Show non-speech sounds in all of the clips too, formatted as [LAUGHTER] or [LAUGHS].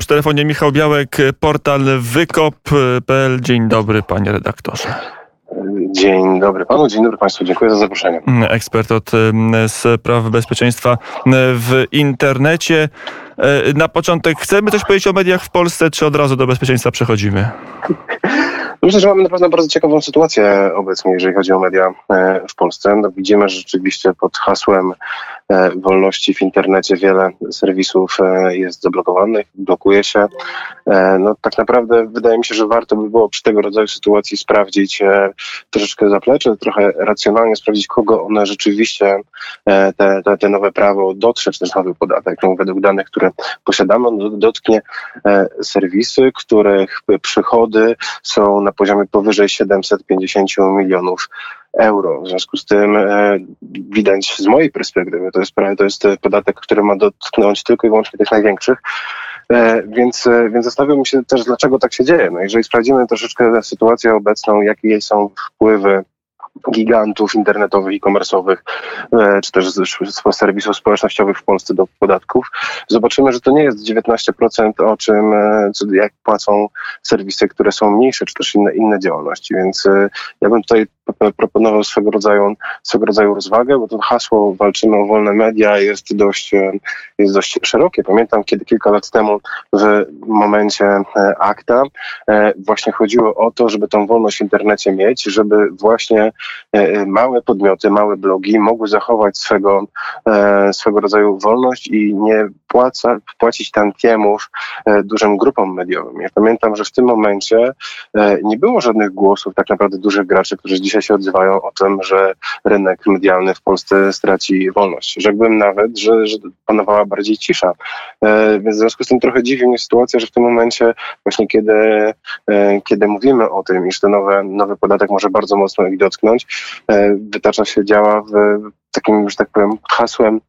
W telefonie Michał Białek, portal wykop.pl. Dzień dobry, panie redaktorze. Dzień dobry panu, dzień dobry państwu, dziękuję za zaproszenie. Ekspert od spraw bezpieczeństwa w internecie. E, na początek chcemy coś powiedzieć o mediach w Polsce, czy od razu do bezpieczeństwa przechodzimy? [LAUGHS] Myślę, że mamy na pewno bardzo ciekawą sytuację obecnie, jeżeli chodzi o media e, w Polsce. No, widzimy, że rzeczywiście pod hasłem e, wolności w internecie wiele serwisów e, jest zablokowanych, blokuje się. No, tak naprawdę wydaje mi się, że warto by było przy tego rodzaju sytuacji sprawdzić troszeczkę zaplecze, trochę racjonalnie sprawdzić, kogo one rzeczywiście te, te, te nowe prawo dotrze, czy też nowy podatek. No, według danych, które posiadamy, on dotknie serwisy, których przychody są na poziomie powyżej 750 milionów euro. W związku z tym e, widać z mojej perspektywy, to jest, to jest podatek, który ma dotknąć tylko i wyłącznie tych największych. E, więc, e, więc zastanawiam się też, dlaczego tak się dzieje. No jeżeli sprawdzimy troszeczkę sytuację obecną, jakie są wpływy gigantów internetowych i komersowych, e, czy też serwisów społecznościowych w Polsce do podatków, zobaczymy, że to nie jest 19%, o czym e, jak płacą serwisy, które są mniejsze, czy też inne, inne działalności. Więc e, ja bym tutaj proponował swego rodzaju, swego rodzaju rozwagę, bo to hasło walczymy o wolne media jest dość, jest dość szerokie. Pamiętam, kiedy kilka lat temu w momencie akta właśnie chodziło o to, żeby tą wolność w internecie mieć, żeby właśnie E, małe podmioty, małe blogi mogły zachować swego, e, swego rodzaju wolność i nie płaca, płacić tantiemów e, dużym grupom mediowym. Ja pamiętam, że w tym momencie nie było żadnych głosów tak naprawdę dużych graczy, którzy dzisiaj się odzywają o tym, że rynek medialny w Polsce straci wolność. Rzekłbym nawet, że, że panowała bardziej cisza. Więc w związku z tym trochę dziwi mnie sytuacja, że w tym momencie właśnie kiedy, kiedy mówimy o tym, iż ten nowy, nowy podatek może bardzo mocno ich dotknąć, E, wytacza się działa w takim, że tak powiem, hasłem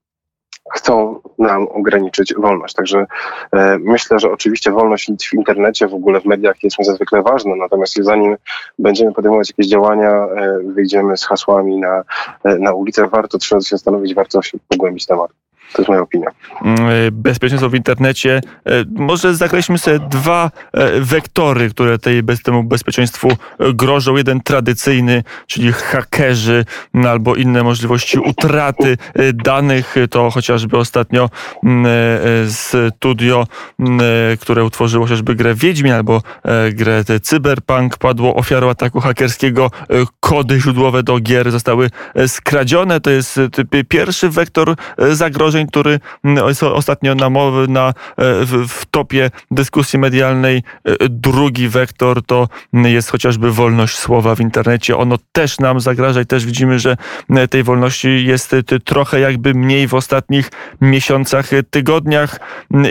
chcą nam ograniczyć wolność. Także e, myślę, że oczywiście wolność w internecie, w ogóle w mediach jest niezwykle ważna, natomiast zanim będziemy podejmować jakieś działania, e, wyjdziemy z hasłami na, e, na ulicę, warto trzeba się zastanowić, warto się pogłębić temat. To jest moja opinia. Mm, e, bezpieczeństwo w internecie. E, może zakreślmy sobie dwa e, wektory, które tej, temu bezpieczeństwu grożą. Jeden tradycyjny, czyli hakerzy no, albo inne możliwości utraty danych. To chociażby ostatnio mm, studio, mm, które utworzyło chociażby grę Wiedźmin albo grę Cyberpunk padło ofiarą ataku hakerskiego. Kody źródłowe do gier zostały skradzione. To jest pierwszy wektor zagrożeń który mm, ostatnio na, mowy, na, e, w, w topie dyskusji medialnej. E, drugi wektor to mm, jest chociażby wolność słowa w internecie. Ono też nam zagraża i też widzimy, że mm, tej wolności jest trochę jakby mniej w ostatnich miesiącach, tygodniach.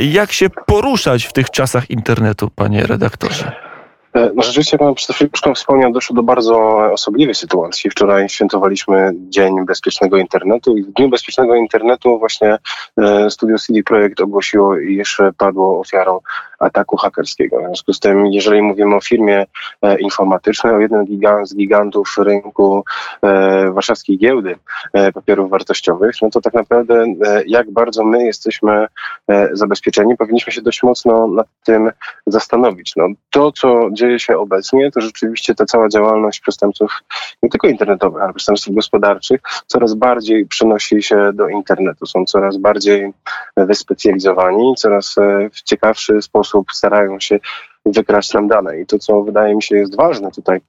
Jak się poruszać w tych czasach internetu, panie redaktorze? E, no rzeczywiście, pan przed chwileczką wspomniał, doszło do bardzo osobliwej sytuacji. Wczoraj świętowaliśmy Dzień Bezpiecznego Internetu i w Dniu Bezpiecznego Internetu właśnie e, Studio CD Projekt ogłosiło, iż padło ofiarą ataku hakerskiego. W związku z tym, jeżeli mówimy o firmie e, informatycznej, o jednym z gigantów rynku warszawskiej giełdy papierów wartościowych, no to tak naprawdę jak bardzo my jesteśmy zabezpieczeni, powinniśmy się dość mocno nad tym zastanowić. No, to, co dzieje się obecnie, to rzeczywiście ta cała działalność przestępców, nie tylko internetowych, ale przestępców gospodarczych, coraz bardziej przenosi się do internetu. Są coraz bardziej wyspecjalizowani, coraz e, w ciekawszy sposób starają się wykraść nam dane. I to, co wydaje mi się jest ważne tutaj,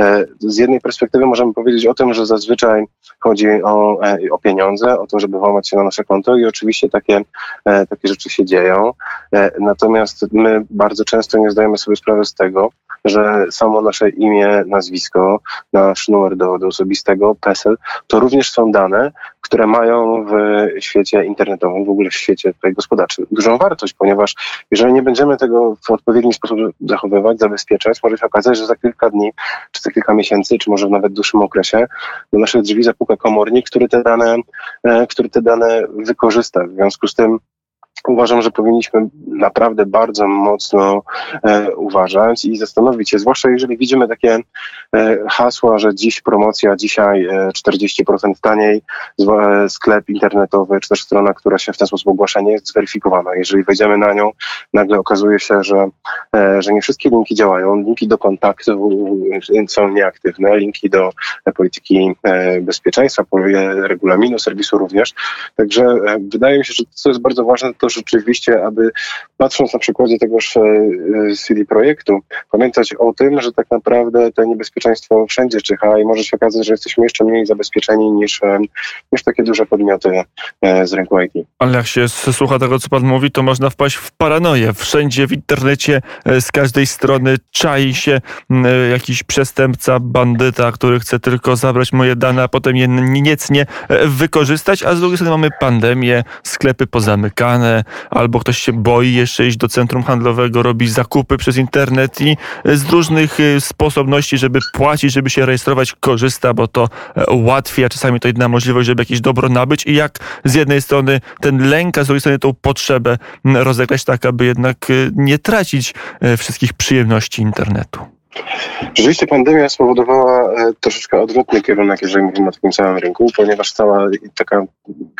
e, z jednej perspektywy możemy powiedzieć o tym, że zazwyczaj chodzi o, e, o pieniądze, o to, żeby włamać się na nasze konto i oczywiście takie, e, takie rzeczy się dzieją. Natomiast my bardzo często nie zdajemy sobie sprawy z tego, że samo nasze imię, nazwisko, nasz numer do, osobistego, PESEL, to również są dane, które mają w świecie internetowym, w ogóle w świecie tutaj gospodarczym dużą wartość, ponieważ jeżeli nie będziemy tego w odpowiedni sposób zachowywać, zabezpieczać, może się okazać, że za kilka dni, czy za kilka miesięcy, czy może nawet w dłuższym okresie do naszych drzwi zapuka komornik, który te dane, e, który te dane wykorzysta. W związku z tym uważam, że powinniśmy naprawdę bardzo mocno e, uważać i zastanowić się, zwłaszcza jeżeli widzimy takie e, hasła, że dziś promocja, dzisiaj e, 40% taniej, e, sklep internetowy, czy też strona, która się w ten sposób ogłasza, nie jest zweryfikowana. Jeżeli wejdziemy na nią, nagle okazuje się, że, e, że nie wszystkie linki działają. Linki do kontaktu są nieaktywne, linki do polityki e, bezpieczeństwa, regulaminu serwisu również. Także wydaje mi się, że to, jest bardzo ważne, to rzeczywiście, aby patrząc na przykładzie tegoż e, CD Projektu, pamiętać o tym, że tak naprawdę to niebezpieczeństwo wszędzie czyha i może się okazać, że jesteśmy jeszcze mniej zabezpieczeni niż, e, niż takie duże podmioty e, z rynku IT. Ale jak się słucha tego, co pan mówi, to można wpaść w paranoję. Wszędzie w internecie, z każdej strony czai się jakiś przestępca, bandyta, który chce tylko zabrać moje dane, a potem je niecnie wykorzystać, a z drugiej strony mamy pandemię, sklepy pozamykane, albo ktoś się boi jeszcze iść do centrum handlowego, robić zakupy przez internet i z różnych y, sposobności, żeby płacić, żeby się rejestrować, korzysta, bo to e, łatwiej, a czasami to jedna możliwość, żeby jakieś dobro nabyć i jak z jednej strony ten lęk, a z drugiej strony tą potrzebę rozegrać tak, aby jednak nie tracić e, wszystkich przyjemności internetu. Rzeczywiście pandemia spowodowała e, troszeczkę odwrotny kierunek, jeżeli mówimy o takim samym rynku, ponieważ cała taka,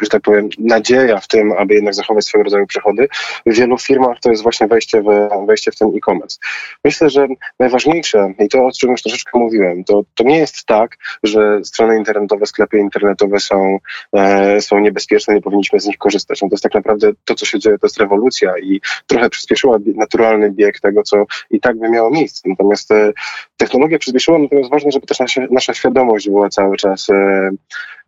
że tak powiem, nadzieja w tym, aby jednak zachować swego rodzaju przychody, w wielu firmach to jest właśnie wejście w, wejście w ten e-commerce. Myślę, że najważniejsze, i to o czym już troszeczkę mówiłem, to, to nie jest tak, że strony internetowe, sklepy internetowe są, e, są niebezpieczne, nie powinniśmy z nich korzystać. No to jest tak naprawdę to, co się dzieje, to jest rewolucja i trochę przyspieszyła naturalny bieg tego, co i tak by miało miejsce. Natomiast e, technologia przyspieszyła, natomiast ważne, żeby też nasza, nasza świadomość była cały czas e,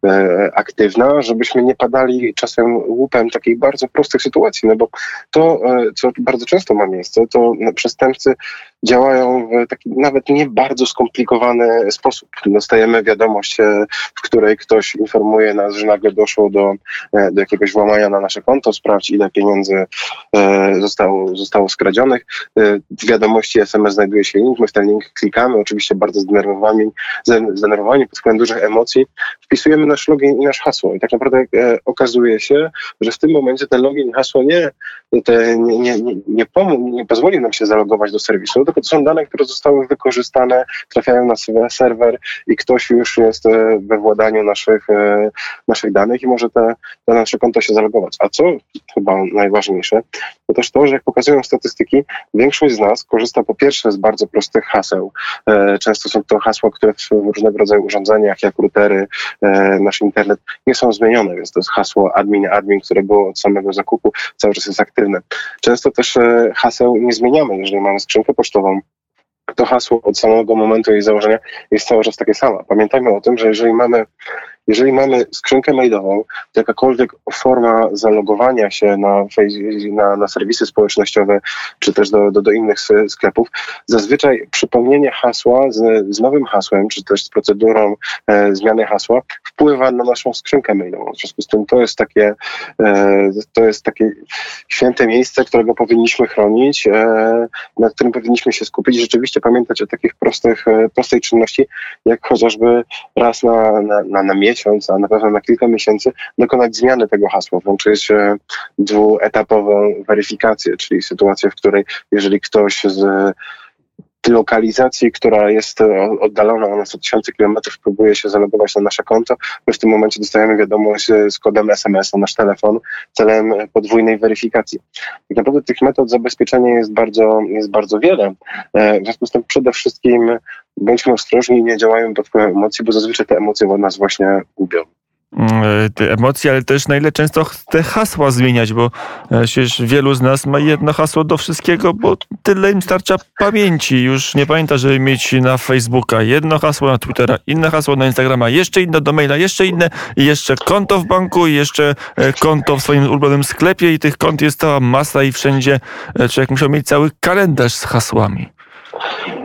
E, aktywna, żebyśmy nie padali czasem łupem takich bardzo prostych sytuacji, no bo to, e, co bardzo często ma miejsce, to przestępcy działają w taki nawet nie bardzo skomplikowany sposób. Dostajemy wiadomość, w której ktoś informuje nas, że nagle doszło do, do jakiegoś włamania na nasze konto, sprawdź ile pieniędzy zostało, zostało skradzionych. W wiadomości SMS znajduje się link, my w ten link klikamy, oczywiście bardzo zdenerwowani, zdenerwowani pod wpływem dużych emocji, wpisujemy nasz login i nasz hasło. I tak naprawdę e, okazuje się, że w tym momencie ten login i hasło nie, te, nie, nie, nie, nie, nie pozwoli nam się zalogować do serwisu, tylko to są dane, które zostały wykorzystane, trafiają na serwer i ktoś już jest e, we władaniu naszych, e, naszych danych i może te, te nasze konto się zalogować. A co chyba najważniejsze, to też to, że jak pokazują statystyki, większość z nas korzysta po pierwsze z bardzo prostych haseł. E, często są to hasła, które w różnego rodzaju urządzeniach, jak routery, nasz internet nie są zmienione, więc to jest hasło admin, admin, które było od samego zakupu, cały czas jest aktywne. Często też e, haseł nie zmieniamy, jeżeli mamy skrzynkę pocztową, to hasło od samego momentu jej założenia jest cały czas takie samo. Pamiętajmy o tym, że jeżeli mamy jeżeli mamy skrzynkę mailową, to jakakolwiek forma zalogowania się na, na, na serwisy społecznościowe, czy też do, do, do innych sklepów, zazwyczaj przypomnienie hasła z, z nowym hasłem, czy też z procedurą e, zmiany hasła wpływa na naszą skrzynkę mailową. W związku z tym to jest takie, e, to jest takie święte miejsce, którego powinniśmy chronić, e, na którym powinniśmy się skupić rzeczywiście pamiętać o takich prostych, e, prostej czynności, jak chociażby raz na, na, na, na miesiąc, miesiąc, a na pewno na kilka miesięcy dokonać zmiany tego hasła, włączyć dwuetapową weryfikację, czyli sytuację, w której jeżeli ktoś z lokalizacji, która jest oddalona o nas o tysiące kilometrów, próbuje się zalogować na nasze konto. My w tym momencie dostajemy wiadomość z kodem SMS na nasz telefon celem podwójnej weryfikacji. Tak naprawdę tych metod zabezpieczenia jest bardzo, jest bardzo wiele. E, w związku z tym przede wszystkim bądźmy ostrożni nie działajmy pod wpływem emocji, bo zazwyczaj te emocje nas właśnie gubią. Mm, te emocje, ale też na ile często te hasła zmieniać, bo e, przecież wielu z nas ma jedno hasło do wszystkiego, bo tyle im starcza pamięci. Już nie pamięta, żeby mieć na Facebooka jedno hasło, na Twittera inne hasło, na Instagrama jeszcze inne, do maila jeszcze inne i jeszcze konto w banku i jeszcze e, konto w swoim ulubionym sklepie i tych kont jest cała masa i wszędzie e, człowiek musiał mieć cały kalendarz z hasłami.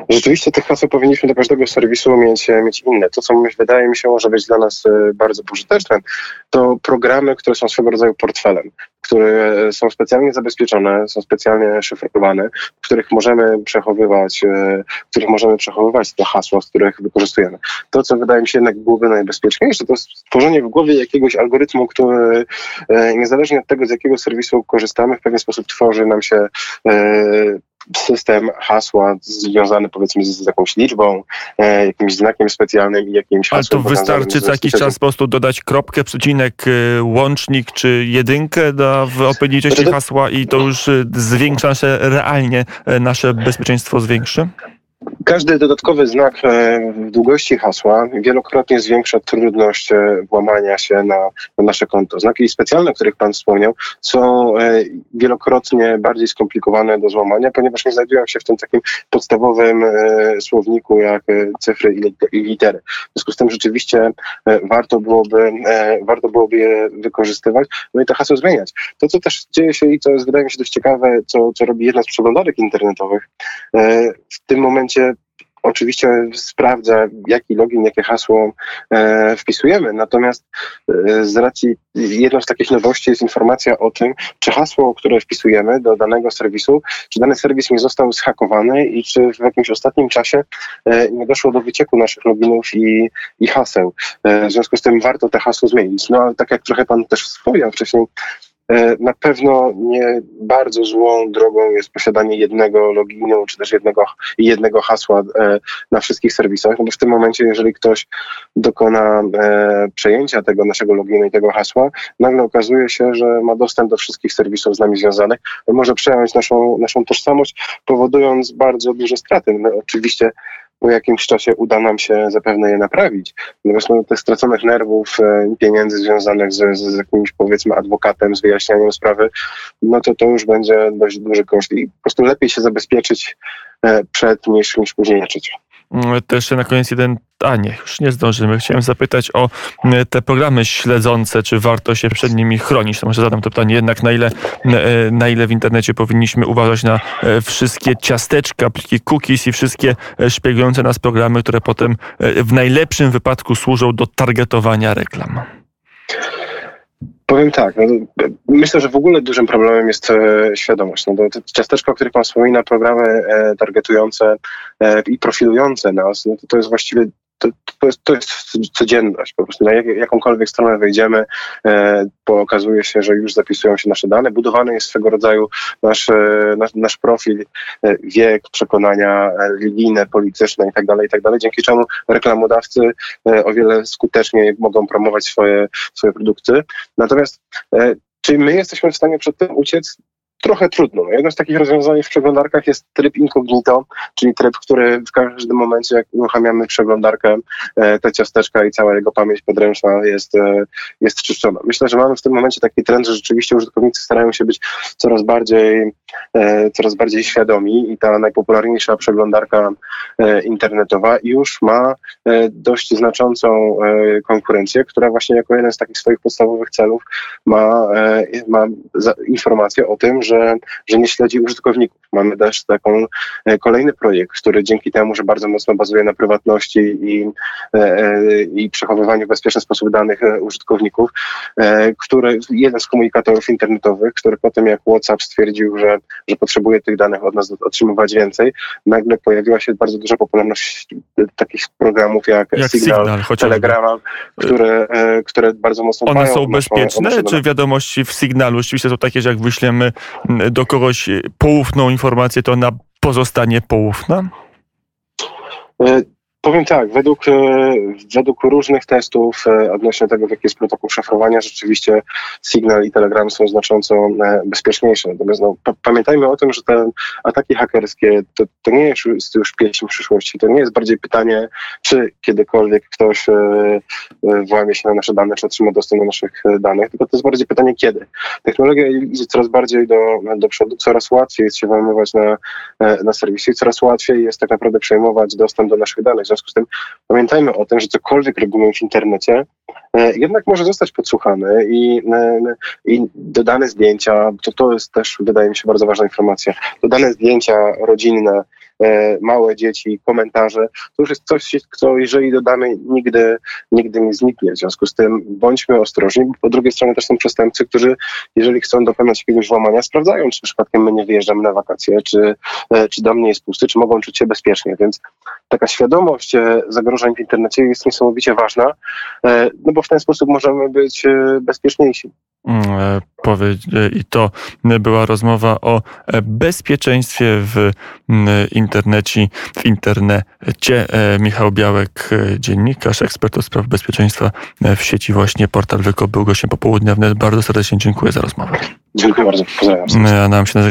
Rzeczywiście tych haseł powinniśmy do każdego serwisu mieć, e, mieć inne. To, co wydaje mi się może być dla nas e, bardzo pożyteczne, to programy, które są swego rodzaju portfelem. które są specjalnie zabezpieczone, są specjalnie szyfrowane, w których możemy przechowywać, w których możemy przechowywać te hasła, z których wykorzystujemy. To, co wydaje mi się jednak byłoby najbezpieczniejsze, to stworzenie w głowie jakiegoś algorytmu, który niezależnie od tego, z jakiego serwisu korzystamy, w pewien sposób tworzy nam się system hasła związany powiedzmy z, z jakąś liczbą, e, jakimś znakiem specjalnym i jakimś hasłem. Ale to wystarczy co jakiś czas po prostu dodać kropkę, przecinek, y, łącznik czy jedynkę do, w odpowiedniej części hasła i to już y, zwiększa nasze, realnie e, nasze bezpieczeństwo zwiększy? Każdy dodatkowy znak e, w długości hasła wielokrotnie zwiększa trudność e, włamania się na, na nasze konto. Znaki specjalne, o których Pan wspomniał, są e, wielokrotnie bardziej skomplikowane do złamania, ponieważ nie znajdują się w tym takim podstawowym słowniku jak cyfry i litery. W związku z tym rzeczywiście warto byłoby, warto byłoby je wykorzystywać, no i to hasło zmieniać. To, co też dzieje się i co jest, wydaje mi się dość ciekawe, co, co robi jedna z przeglądarek internetowych, w tym momencie oczywiście sprawdza, jaki login, jakie hasło e, wpisujemy. Natomiast e, z racji jedną z takich nowości jest informacja o tym, czy hasło, które wpisujemy do danego serwisu, czy dany serwis nie został zhakowany i czy w jakimś ostatnim czasie e, nie doszło do wycieku naszych loginów i, i haseł. E, w związku z tym warto te hasło zmienić. No ale tak jak trochę Pan też wspomniał wcześniej, na pewno nie bardzo złą drogą jest posiadanie jednego loginu, czy też jednego, jednego hasła e, na wszystkich serwisach, no bo w tym momencie, jeżeli ktoś dokona e, przejęcia tego naszego loginu i tego hasła, nagle okazuje się, że ma dostęp do wszystkich serwisów z nami związanych, może przejąć naszą, naszą tożsamość, powodując bardzo duże straty. No, oczywiście po jakimś czasie uda nam się zapewne je naprawić. Natomiast no, tych straconych nerwów, e, pieniędzy związanych z, z, jakimś powiedzmy adwokatem, z wyjaśnianiem sprawy, no to to już będzie dość duży koszt i po prostu lepiej się zabezpieczyć e, przed niż, niż później leczyć. Mm, jeszcze na koniec jeden, a nie, już nie zdążymy. Chciałem zapytać o mm, te programy śledzące, czy warto się przed nimi chronić? To może zadam to pytanie jednak, na ile, mm, e, na ile w internecie powinniśmy uważać na e, wszystkie ciasteczka, pliki cookies i wszystkie e, szpiegujące nas programy, które potem w najlepszym wypadku służą do targetowania reklam? Powiem tak, no, myślę, że w ogóle dużym problemem jest e, świadomość. No, te ciasteczka, o których Pan wspomina, programy e, targetujące e, i profilujące nas, no, to, to jest właściwie to, to, jest, to jest codzienność. Po prostu na jak, jakąkolwiek stronę wejdziemy, e, bo okazuje się, że już zapisują się nasze dane. Budowany jest swego rodzaju nasz, e, nasz, nasz profil, e, wiek, przekonania religijne, polityczne itd., tak itd., tak dzięki czemu reklamodawcy e, o wiele skuteczniej mogą promować swoje, swoje produkty. Natomiast e, czy my jesteśmy w stanie przed tym uciec? Trochę trudno. No, jedno z takich rozwiązań w przeglądarkach jest tryb incognito, czyli tryb, który w każdym momencie, jak uruchamiamy przeglądarkę, e, te ciasteczka i cała jego pamięć podręczna jest, e, jest czyszczona. Myślę, że mamy w tym momencie taki trend, że rzeczywiście użytkownicy starają się być coraz bardziej, e, coraz bardziej świadomi i ta najpopularniejsza przeglądarka internetowa już ma dość znaczącą konkurencję, która właśnie jako jeden z takich swoich podstawowych celów ma, ma informację o tym, że, że nie śledzi użytkowników. Mamy też taką e, kolejny projekt, który dzięki temu, że bardzo mocno bazuje na prywatności i, e, e, i przechowywaniu w bezpieczny sposób danych użytkowników, który jeden z komunikatorów internetowych, który potem jak WhatsApp stwierdził, że, że potrzebuje tych danych od nas otrzymywać więcej, nagle pojawiła się bardzo duża popularność takich programów jak, jak Signal, Signal Telegrama, które, które bardzo mocno One są bezpieczne, czy wiadomości w Signalu rzeczywiście są takie, że jak wyślemy do kogoś poufną informację, to ona pozostanie poufna? Powiem tak, według, e, według różnych testów e, odnośnie tego, jaki jest protokół szyfrowania, rzeczywiście Signal i Telegram są znacząco e, bezpieczniejsze. Natomiast no, pamiętajmy o tym, że te ataki hakerskie to, to nie jest już pieśń przyszłości. To nie jest bardziej pytanie, czy kiedykolwiek ktoś włamie się na nasze dane, czy otrzyma dostęp do naszych danych, tylko to jest bardziej pytanie, kiedy. Technologia idzie coraz bardziej do, do przodu, coraz łatwiej jest się włamywać na, na serwisy coraz łatwiej jest tak naprawdę przejmować dostęp do naszych danych związku z tym pamiętajmy o tym, że cokolwiek robimy w internecie, e, jednak może zostać podsłuchany i, e, i dodane zdjęcia, to, to jest też, wydaje mi się, bardzo ważna informacja, dodane zdjęcia rodzinne, małe dzieci, komentarze. To już jest coś, co jeżeli dodamy, nigdy, nigdy nie zniknie. W związku z tym bądźmy ostrożni, bo po drugiej stronie też są przestępcy, którzy jeżeli chcą dokonać jakiegoś włamania, sprawdzają, czy przypadkiem my nie wyjeżdżamy na wakacje, czy, e, czy dom nie jest pusty, czy mogą czuć się bezpiecznie. Więc taka świadomość e, zagrożeń w internecie jest niesamowicie ważna, e, no bo w ten sposób możemy być e, bezpieczniejsi. Mm, e, e, I to była rozmowa o e, bezpieczeństwie w mm, internecie, w internecie. Michał Białek, dziennikarz, ekspert do spraw bezpieczeństwa w sieci właśnie Portal Wykop był gościem popołudnia wnet. Bardzo serdecznie dziękuję za rozmowę. Dziękuję bardzo. Pozdrawiam. A nam się na